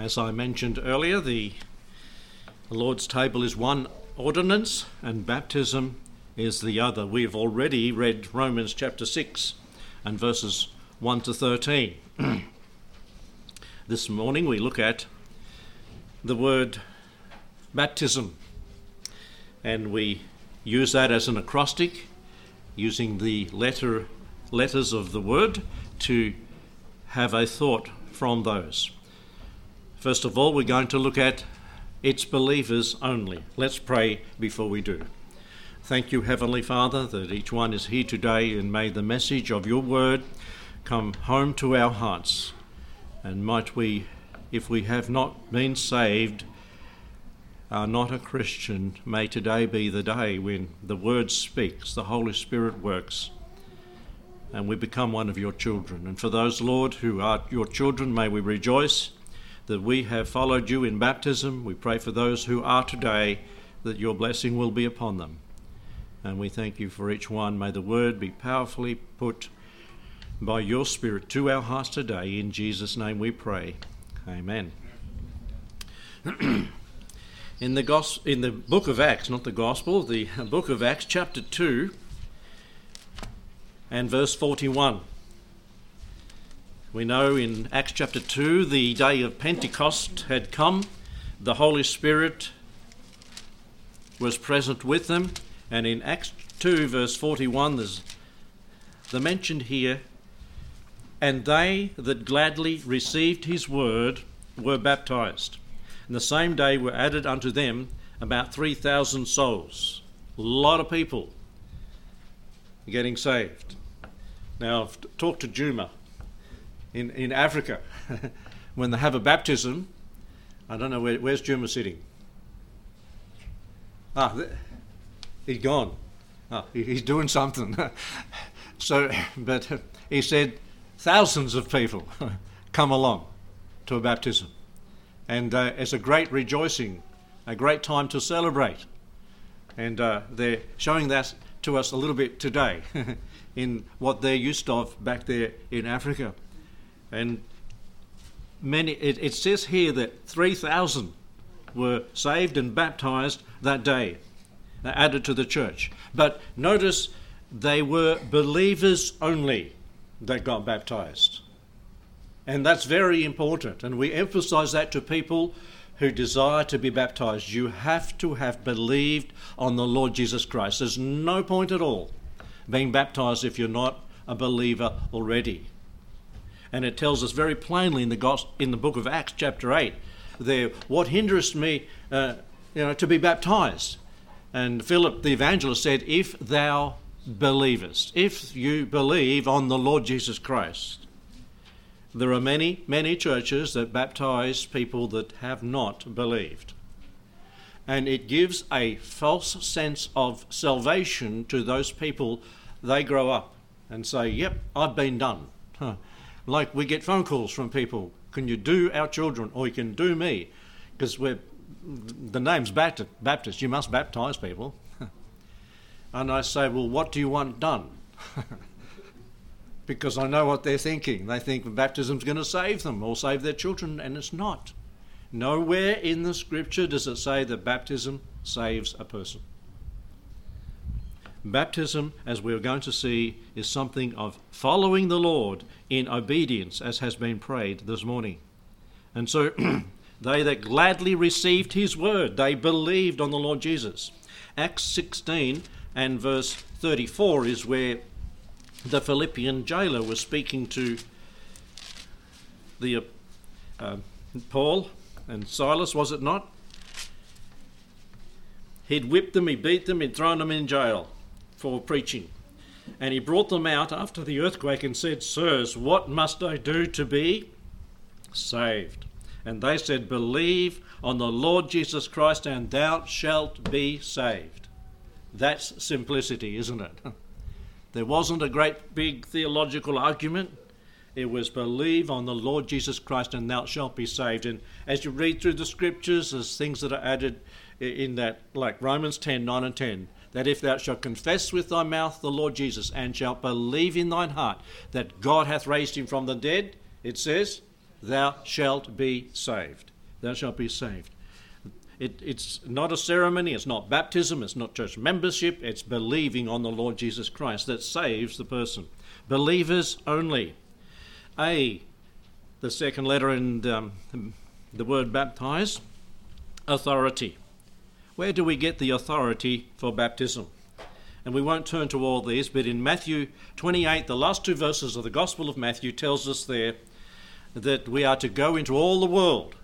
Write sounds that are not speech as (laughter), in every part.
As I mentioned earlier, the Lord's table is one ordinance and baptism is the other. We've already read Romans chapter 6 and verses 1 to 13. (clears throat) this morning we look at the word baptism and we use that as an acrostic using the letter letters of the word to have a thought from those. First of all, we're going to look at its believers only. Let's pray before we do. Thank you, Heavenly Father, that each one is here today, and may the message of your word come home to our hearts. And might we, if we have not been saved, are not a Christian, may today be the day when the word speaks, the Holy Spirit works, and we become one of your children. And for those, Lord, who are your children, may we rejoice that we have followed you in baptism. We pray for those who are today that your blessing will be upon them. And we thank you for each one. May the word be powerfully put by your Spirit to our hearts today. In Jesus' name we pray. Amen. (clears throat) in the gos- in the book of Acts, not the gospel, the book of Acts, chapter 2 and verse 41. We know in Acts chapter 2 the day of Pentecost had come, the Holy Spirit was present with them, and in Acts 2, verse 41, there's the mentioned here, and they that gladly received his word were baptized. And the same day were added unto them about 3,000 souls. A lot of people getting saved. Now, I've talked to Juma in, in Africa (laughs) when they have a baptism. I don't know where, where's Juma sitting. Ah, he's gone. Oh, he's doing something. (laughs) so, (laughs) but he said thousands of people come along to a baptism. And uh, it's a great rejoicing, a great time to celebrate. And uh, they're showing that to us a little bit today in what they're used of back there in Africa. And many, it, it says here that 3,000 were saved and baptized that day, added to the church. But notice they were believers only that got baptized. And that's very important. And we emphasize that to people who desire to be baptized. You have to have believed on the Lord Jesus Christ. There's no point at all being baptized if you're not a believer already. And it tells us very plainly in the, gospel, in the book of Acts, chapter 8, there, what hinders me uh, you know, to be baptized? And Philip the evangelist said, If thou believest, if you believe on the Lord Jesus Christ. There are many, many churches that baptize people that have not believed. And it gives a false sense of salvation to those people. They grow up and say, Yep, I've been done. Huh. Like we get phone calls from people, can you do our children or you can do me? Because we're the name's Baptist, you must baptize people. (laughs) and I say, well, what do you want done? (laughs) because I know what they're thinking. They think baptism's going to save them or save their children, and it's not. Nowhere in the scripture does it say that baptism saves a person. Baptism, as we're going to see, is something of following the Lord in obedience, as has been prayed this morning. And so, (clears throat) they that gladly received his word, they believed on the Lord Jesus. Acts 16 and verse 34 is where the Philippian jailer was speaking to the uh, uh, Paul and Silas, was it not? He'd whipped them, he beat them, he'd thrown them in jail for preaching. And he brought them out after the earthquake and said, Sirs, what must I do to be saved? And they said, Believe on the Lord Jesus Christ, and thou shalt be saved. That's simplicity, isn't it? (laughs) There wasn't a great big theological argument. It was believe on the Lord Jesus Christ and thou shalt be saved. And as you read through the scriptures, there's things that are added in that, like Romans 10 9 and 10 that if thou shalt confess with thy mouth the Lord Jesus, and shalt believe in thine heart that God hath raised him from the dead, it says, thou shalt be saved. thou shalt be saved. It, it's not a ceremony, it's not baptism, it's not church membership, it's believing on the Lord Jesus Christ that saves the person. Believers only. A, the second letter in um, the word baptize, authority. Where do we get the authority for baptism? And we won't turn to all these, but in Matthew 28, the last two verses of the Gospel of Matthew tells us there that we are to go into all the world.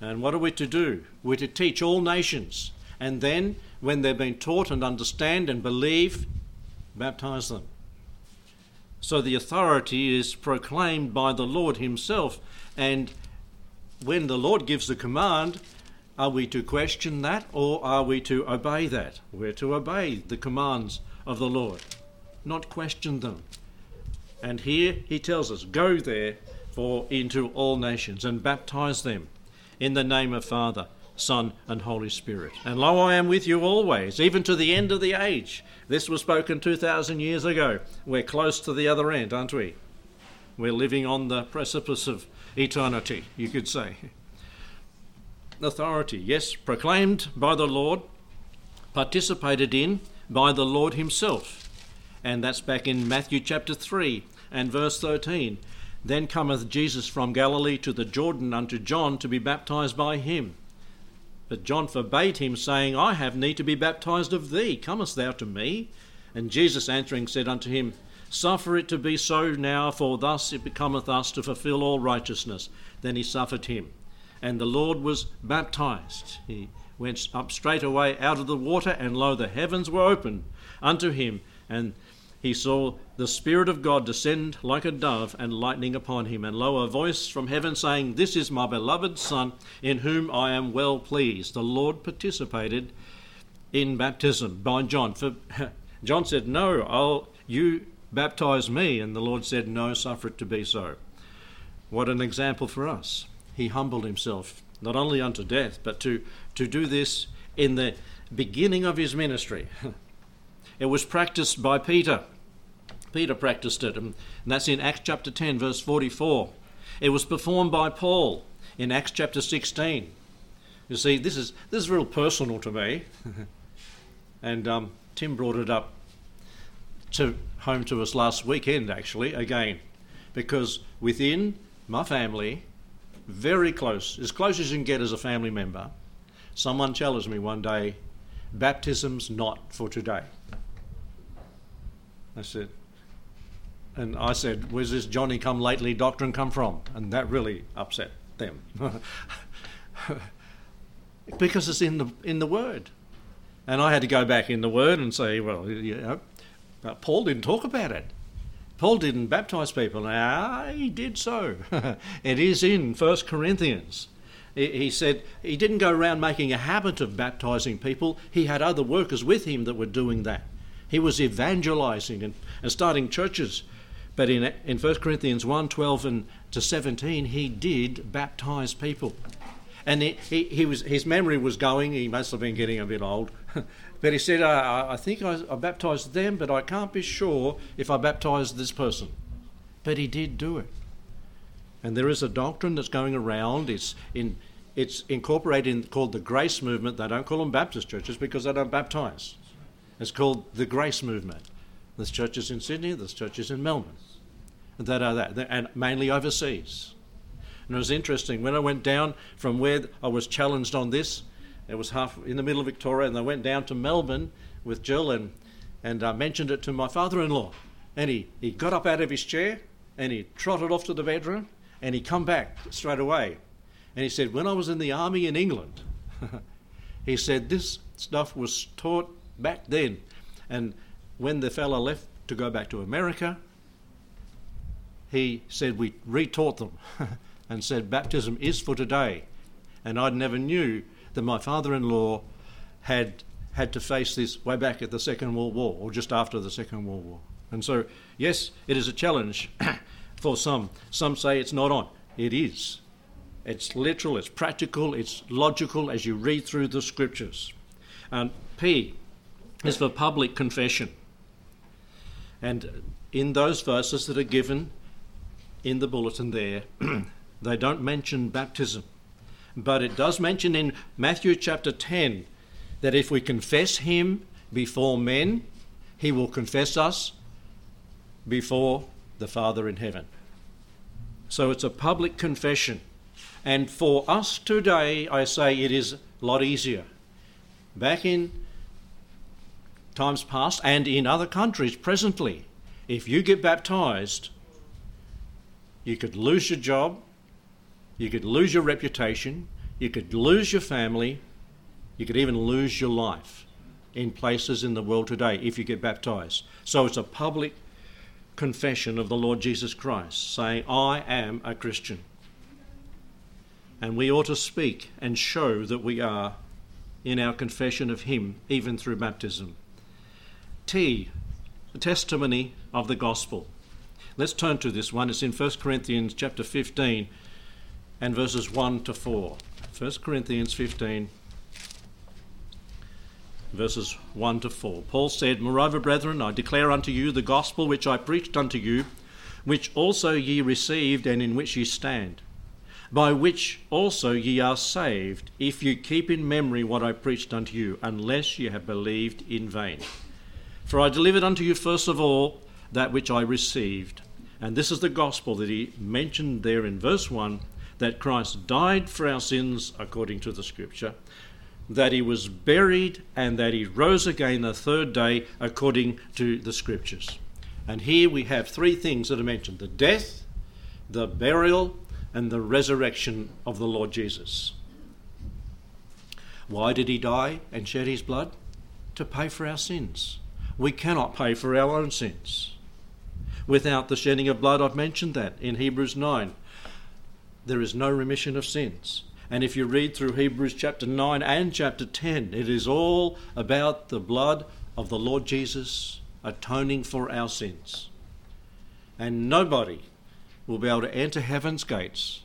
And what are we to do? We're to teach all nations. And then, when they've been taught and understand and believe, baptize them. So the authority is proclaimed by the Lord Himself. And when the Lord gives the command, are we to question that or are we to obey that? We're to obey the commands of the Lord, not question them. And here he tells us, Go there for into all nations and baptize them in the name of Father, Son, and Holy Spirit. And lo, I am with you always, even to the end of the age. This was spoken 2,000 years ago. We're close to the other end, aren't we? We're living on the precipice of eternity, you could say authority, yes, proclaimed by the Lord, participated in by the Lord Himself. And that's back in Matthew chapter 3 and verse 13. Then cometh Jesus from Galilee to the Jordan unto John to be baptized by him. But John forbade him, saying, I have need to be baptized of thee. Comest thou to me? And Jesus answering said unto him, Suffer it to be so now, for thus it becometh us to fulfill all righteousness. Then he suffered him and the Lord was baptized. He went up straightway out of the water, and lo, the heavens were opened unto him, and he saw the Spirit of God descend like a dove and lightning upon him. And lo, a voice from heaven saying, This is my beloved Son, in whom I am well pleased. The Lord participated in baptism by John. For (laughs) John said, No, I'll, you baptize me. And the Lord said, No, suffer it to be so. What an example for us he humbled himself, not only unto death, but to, to do this in the beginning of his ministry. (laughs) it was practiced by Peter. Peter practiced it, and that's in Acts chapter 10, verse 44. It was performed by Paul in Acts chapter 16. You see, this is, this is real personal to me. (laughs) and um, Tim brought it up to home to us last weekend, actually, again, because within my family, very close, as close as you can get as a family member, someone challenged me one day, baptism's not for today. I said, and I said, where's this Johnny come lately doctrine come from? And that really upset them. (laughs) because it's in the in the word. And I had to go back in the word and say, well, you uh, know, Paul didn't talk about it. Paul didn't baptize people. He did so. (laughs) it is in 1 Corinthians. He said he didn't go around making a habit of baptizing people. He had other workers with him that were doing that. He was evangelizing and, and starting churches. But in, in 1 Corinthians 1 12 and to 17, he did baptize people. And he, he, he was, his memory was going, he must have been getting a bit old. (laughs) But he said, I, I think I, I baptized them, but I can't be sure if I baptized this person. But he did do it. And there is a doctrine that's going around. It's in it's incorporated in, called the grace movement. They don't call them Baptist churches because they don't baptize. It's called the grace movement. There's churches in Sydney, there's churches in Melbourne that are that, and mainly overseas. And it was interesting when I went down from where I was challenged on this it was half in the middle of Victoria, and I went down to Melbourne with Jill and, and I mentioned it to my father in law. And he, he got up out of his chair and he trotted off to the bedroom and he come back straight away. And he said, When I was in the army in England, (laughs) he said, This stuff was taught back then. And when the fellow left to go back to America, he said, We retaught them (laughs) and said, Baptism is for today. And I never knew that my father-in-law had had to face this way back at the Second World War or just after the Second World War. And so, yes, it is a challenge (coughs) for some. Some say it's not on. It is. It's literal, it's practical, it's logical as you read through the scriptures. And P is for public confession. And in those verses that are given in the bulletin there, (clears throat) they don't mention baptism. But it does mention in Matthew chapter 10 that if we confess him before men, he will confess us before the Father in heaven. So it's a public confession. And for us today, I say it is a lot easier. Back in times past and in other countries presently, if you get baptized, you could lose your job, you could lose your reputation, you could lose your family, you could even lose your life in places in the world today if you get baptized. So it's a public confession of the Lord Jesus Christ, saying, I am a Christian. And we ought to speak and show that we are in our confession of Him, even through baptism. T, the testimony of the gospel. Let's turn to this one. It's in 1 Corinthians chapter 15 and verses 1 to 4. 1 Corinthians 15 verses 1 to 4. Paul said, Moreover, brethren, I declare unto you the gospel which I preached unto you, which also ye received, and in which ye stand, by which also ye are saved, if you keep in memory what I preached unto you, unless ye have believed in vain. For I delivered unto you first of all that which I received. And this is the gospel that he mentioned there in verse 1 that Christ died for our sins according to the scripture that he was buried and that he rose again the third day according to the scriptures. And here we have three things that are mentioned the death, the burial, and the resurrection of the Lord Jesus. Why did he die and shed his blood? To pay for our sins. We cannot pay for our own sins. Without the shedding of blood, I've mentioned that in Hebrews 9, there is no remission of sins. And if you read through Hebrews chapter 9 and chapter 10, it is all about the blood of the Lord Jesus atoning for our sins. And nobody will be able to enter heaven's gates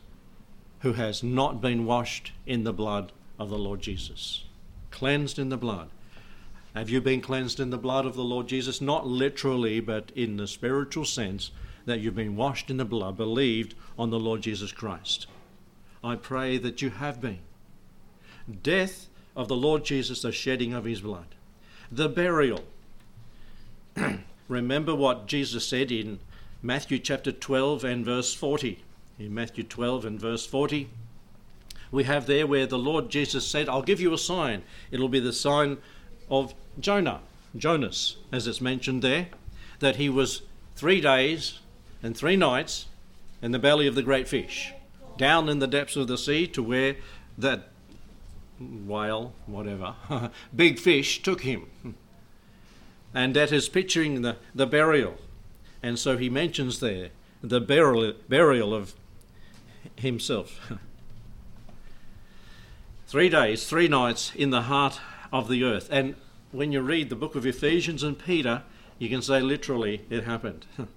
who has not been washed in the blood of the Lord Jesus. Cleansed in the blood. Have you been cleansed in the blood of the Lord Jesus? Not literally, but in the spiritual sense that you've been washed in the blood, believed on the Lord Jesus Christ. I pray that you have been. Death of the Lord Jesus, the shedding of his blood. The burial. (clears throat) Remember what Jesus said in Matthew chapter 12 and verse 40. In Matthew 12 and verse 40, we have there where the Lord Jesus said, I'll give you a sign. It'll be the sign of Jonah, Jonas, as it's mentioned there, that he was three days and three nights in the belly of the great fish down in the depths of the sea to where that whale, whatever, (laughs) big fish took him. And that is picturing the, the burial. And so he mentions there the burial, burial of himself. (laughs) three days, three nights in the heart of the earth. And when you read the book of Ephesians and Peter, you can say literally it happened. (laughs)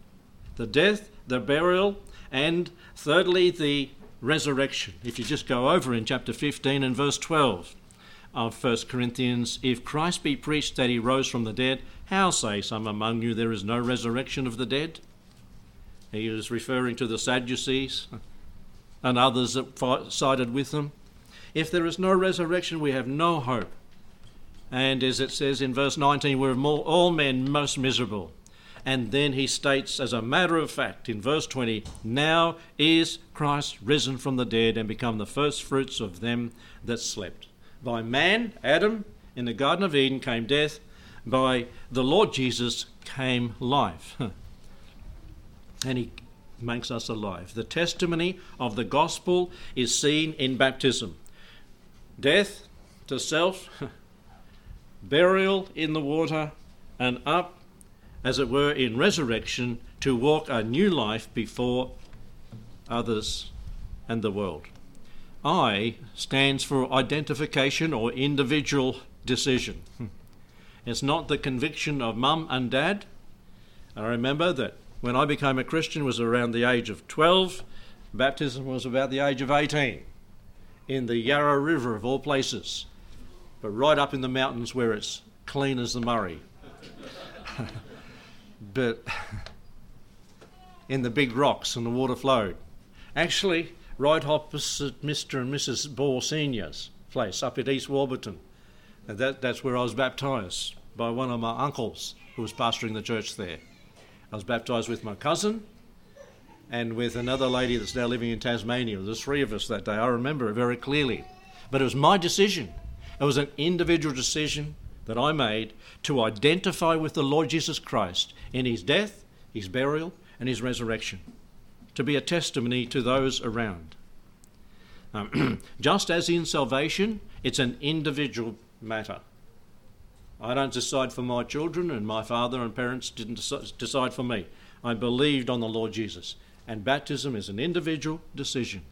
the death, the burial, and thirdly, the resurrection. If you just go over in chapter 15 and verse 12 of 1 Corinthians, if Christ be preached that he rose from the dead, how say some among you there is no resurrection of the dead? He is referring to the Sadducees and others that sided with them. If there is no resurrection, we have no hope. And as it says in verse 19, we're all men most miserable. And then he states, as a matter of fact, in verse 20, Now is Christ risen from the dead and become the first fruits of them that slept. By man, Adam, in the Garden of Eden came death, by the Lord Jesus came life. (laughs) and he makes us alive. The testimony of the gospel is seen in baptism death to self, (laughs) burial in the water, and up as it were, in resurrection to walk a new life before others and the world. I stands for identification or individual decision. Hmm. It's not the conviction of mum and dad. I remember that when I became a Christian was around the age of 12, baptism was about the age of 18 in the Yarra River of all places, but right up in the mountains where it's clean as the Murray. (laughs) but in the big rocks and the water flowed. Actually, right opposite Mr. and Mrs. Ball Senior's place up at East Warburton. And that, that's where I was baptised by one of my uncles who was pastoring the church there. I was baptised with my cousin and with another lady that's now living in Tasmania. There's three of us that day. I remember it very clearly. But it was my decision. It was an individual decision that I made to identify with the Lord Jesus Christ in his death, his burial, and his resurrection, to be a testimony to those around. Um, (clears throat) just as in salvation, it's an individual matter. I don't decide for my children, and my father and parents didn't decide for me. I believed on the Lord Jesus. And baptism is an individual decision.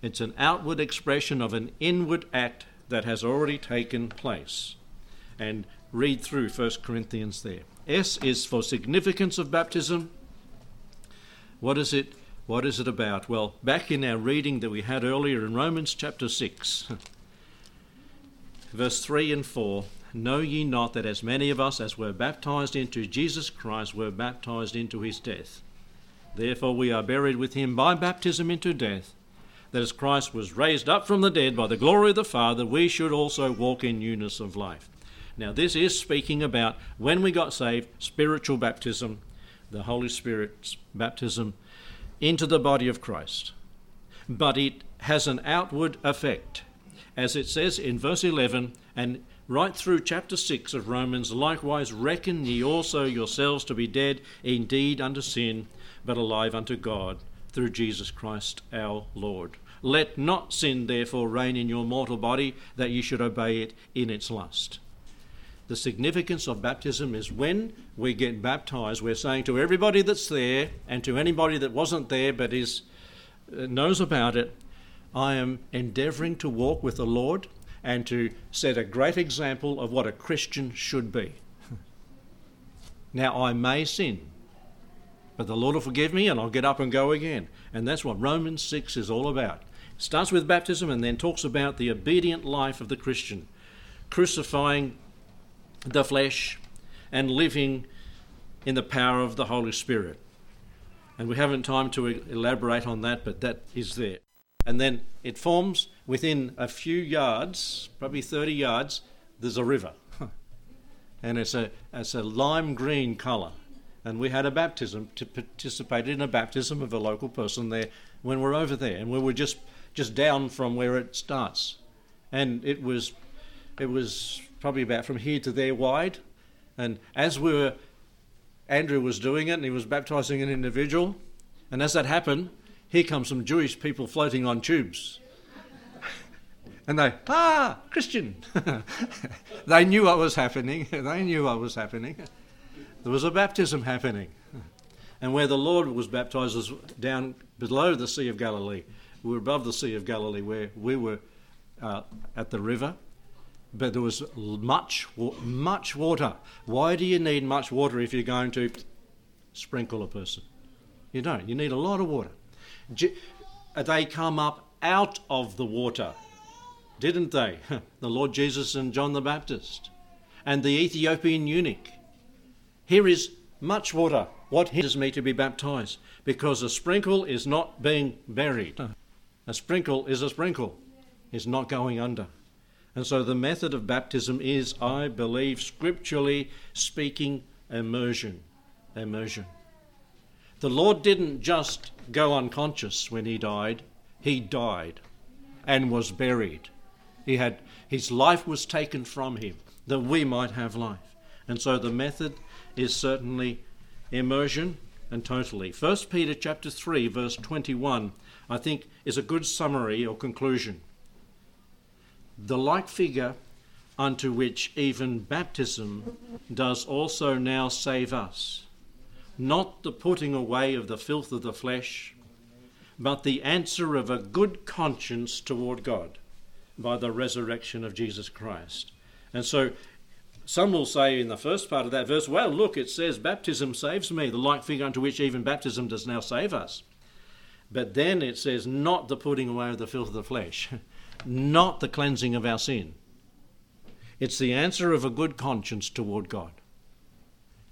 It's an outward expression of an inward act that has already taken place. And read through 1 Corinthians there. S is for significance of baptism. What is it? What is it about? Well, back in our reading that we had earlier in Romans chapter 6, (laughs) verse 3 and 4 Know ye not that as many of us as were baptized into Jesus Christ were baptized into his death? Therefore we are buried with him by baptism into death, that as Christ was raised up from the dead by the glory of the Father, we should also walk in newness of life. Now, this is speaking about when we got saved, spiritual baptism, the Holy Spirit's baptism into the body of Christ. But it has an outward effect. As it says in verse 11, and right through chapter 6 of Romans, likewise reckon ye also yourselves to be dead indeed unto sin, but alive unto God through Jesus Christ our Lord. Let not sin therefore reign in your mortal body, that ye should obey it in its lust. The significance of baptism is when we get baptized, we're saying to everybody that's there and to anybody that wasn't there but is uh, knows about it, I am endeavoring to walk with the Lord and to set a great example of what a Christian should be. (laughs) now, I may sin, but the Lord will forgive me and I'll get up and go again. And that's what Romans 6 is all about. It starts with baptism and then talks about the obedient life of the Christian, crucifying the flesh and living in the power of the Holy Spirit. And we haven't time to elaborate on that, but that is there. And then it forms within a few yards, probably 30 yards, there's a river. (laughs) and it's a, it's a lime green colour. And we had a baptism, to participate in a baptism of a local person there when we're over there. And we were just, just down from where it starts. And it was, it was probably about from here to there wide. And as we were, Andrew was doing it and he was baptizing an individual. And as that happened, here comes some Jewish people floating on tubes. (laughs) and they, ah, Christian. (laughs) they knew what was happening. (laughs) they knew what was happening. There was a baptism happening. And where the Lord was baptized was down below the Sea of Galilee. We were above the Sea of Galilee where we were uh, at the river. But there was much, much water. Why do you need much water if you're going to sprinkle a person? You don't. You need a lot of water. They come up out of the water, didn't they? (laughs) The Lord Jesus and John the Baptist, and the Ethiopian eunuch. Here is much water. What hinders me to be baptized? Because a sprinkle is not being buried. A sprinkle is a sprinkle, it's not going under. And so the method of baptism is, I believe, scripturally speaking, immersion. Immersion. The Lord didn't just go unconscious when he died, he died and was buried. He had his life was taken from him that we might have life. And so the method is certainly immersion and totally. 1 Peter chapter 3 verse 21 I think is a good summary or conclusion. The like figure unto which even baptism does also now save us not the putting away of the filth of the flesh, but the answer of a good conscience toward God by the resurrection of Jesus Christ. And so some will say in the first part of that verse, well, look, it says, baptism saves me, the like figure unto which even baptism does now save us. But then it says, not the putting away of the filth of the flesh, (laughs) not the cleansing of our sin. It's the answer of a good conscience toward God.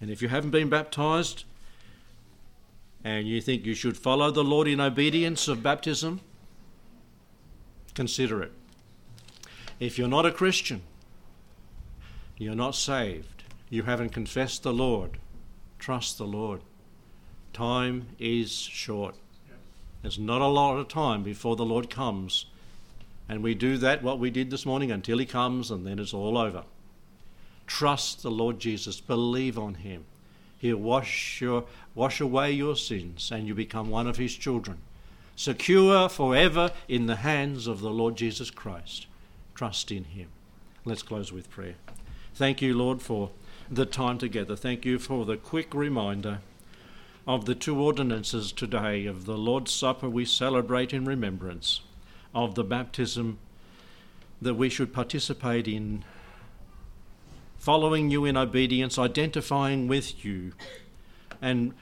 And if you haven't been baptized, and you think you should follow the Lord in obedience of baptism, consider it. If you're not a Christian, you're not saved, you haven't confessed the Lord, trust the Lord. Time is short. There's not a lot of time before the Lord comes. And we do that, what we did this morning, until He comes, and then it's all over. Trust the Lord Jesus. Believe on Him. He'll wash, your, wash away your sins, and you become one of His children. Secure forever in the hands of the Lord Jesus Christ. Trust in Him. Let's close with prayer. Thank you, Lord, for the time together. Thank you for the quick reminder of the two ordinances today of the Lord's Supper we celebrate in remembrance, of the baptism that we should participate in, following you in obedience, identifying with you, and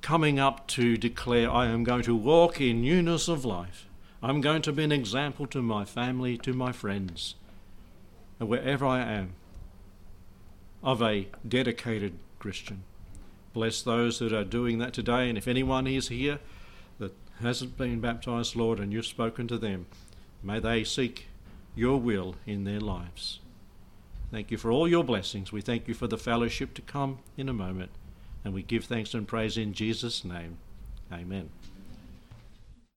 coming up to declare, I am going to walk in newness of life. I'm going to be an example to my family, to my friends, and wherever I am, of a dedicated Christian. Bless those that are doing that today. And if anyone is here hasn't been baptized, Lord, and you've spoken to them, may they seek your will in their lives. Thank you for all your blessings. We thank you for the fellowship to come in a moment. And we give thanks and praise in Jesus' name. Amen.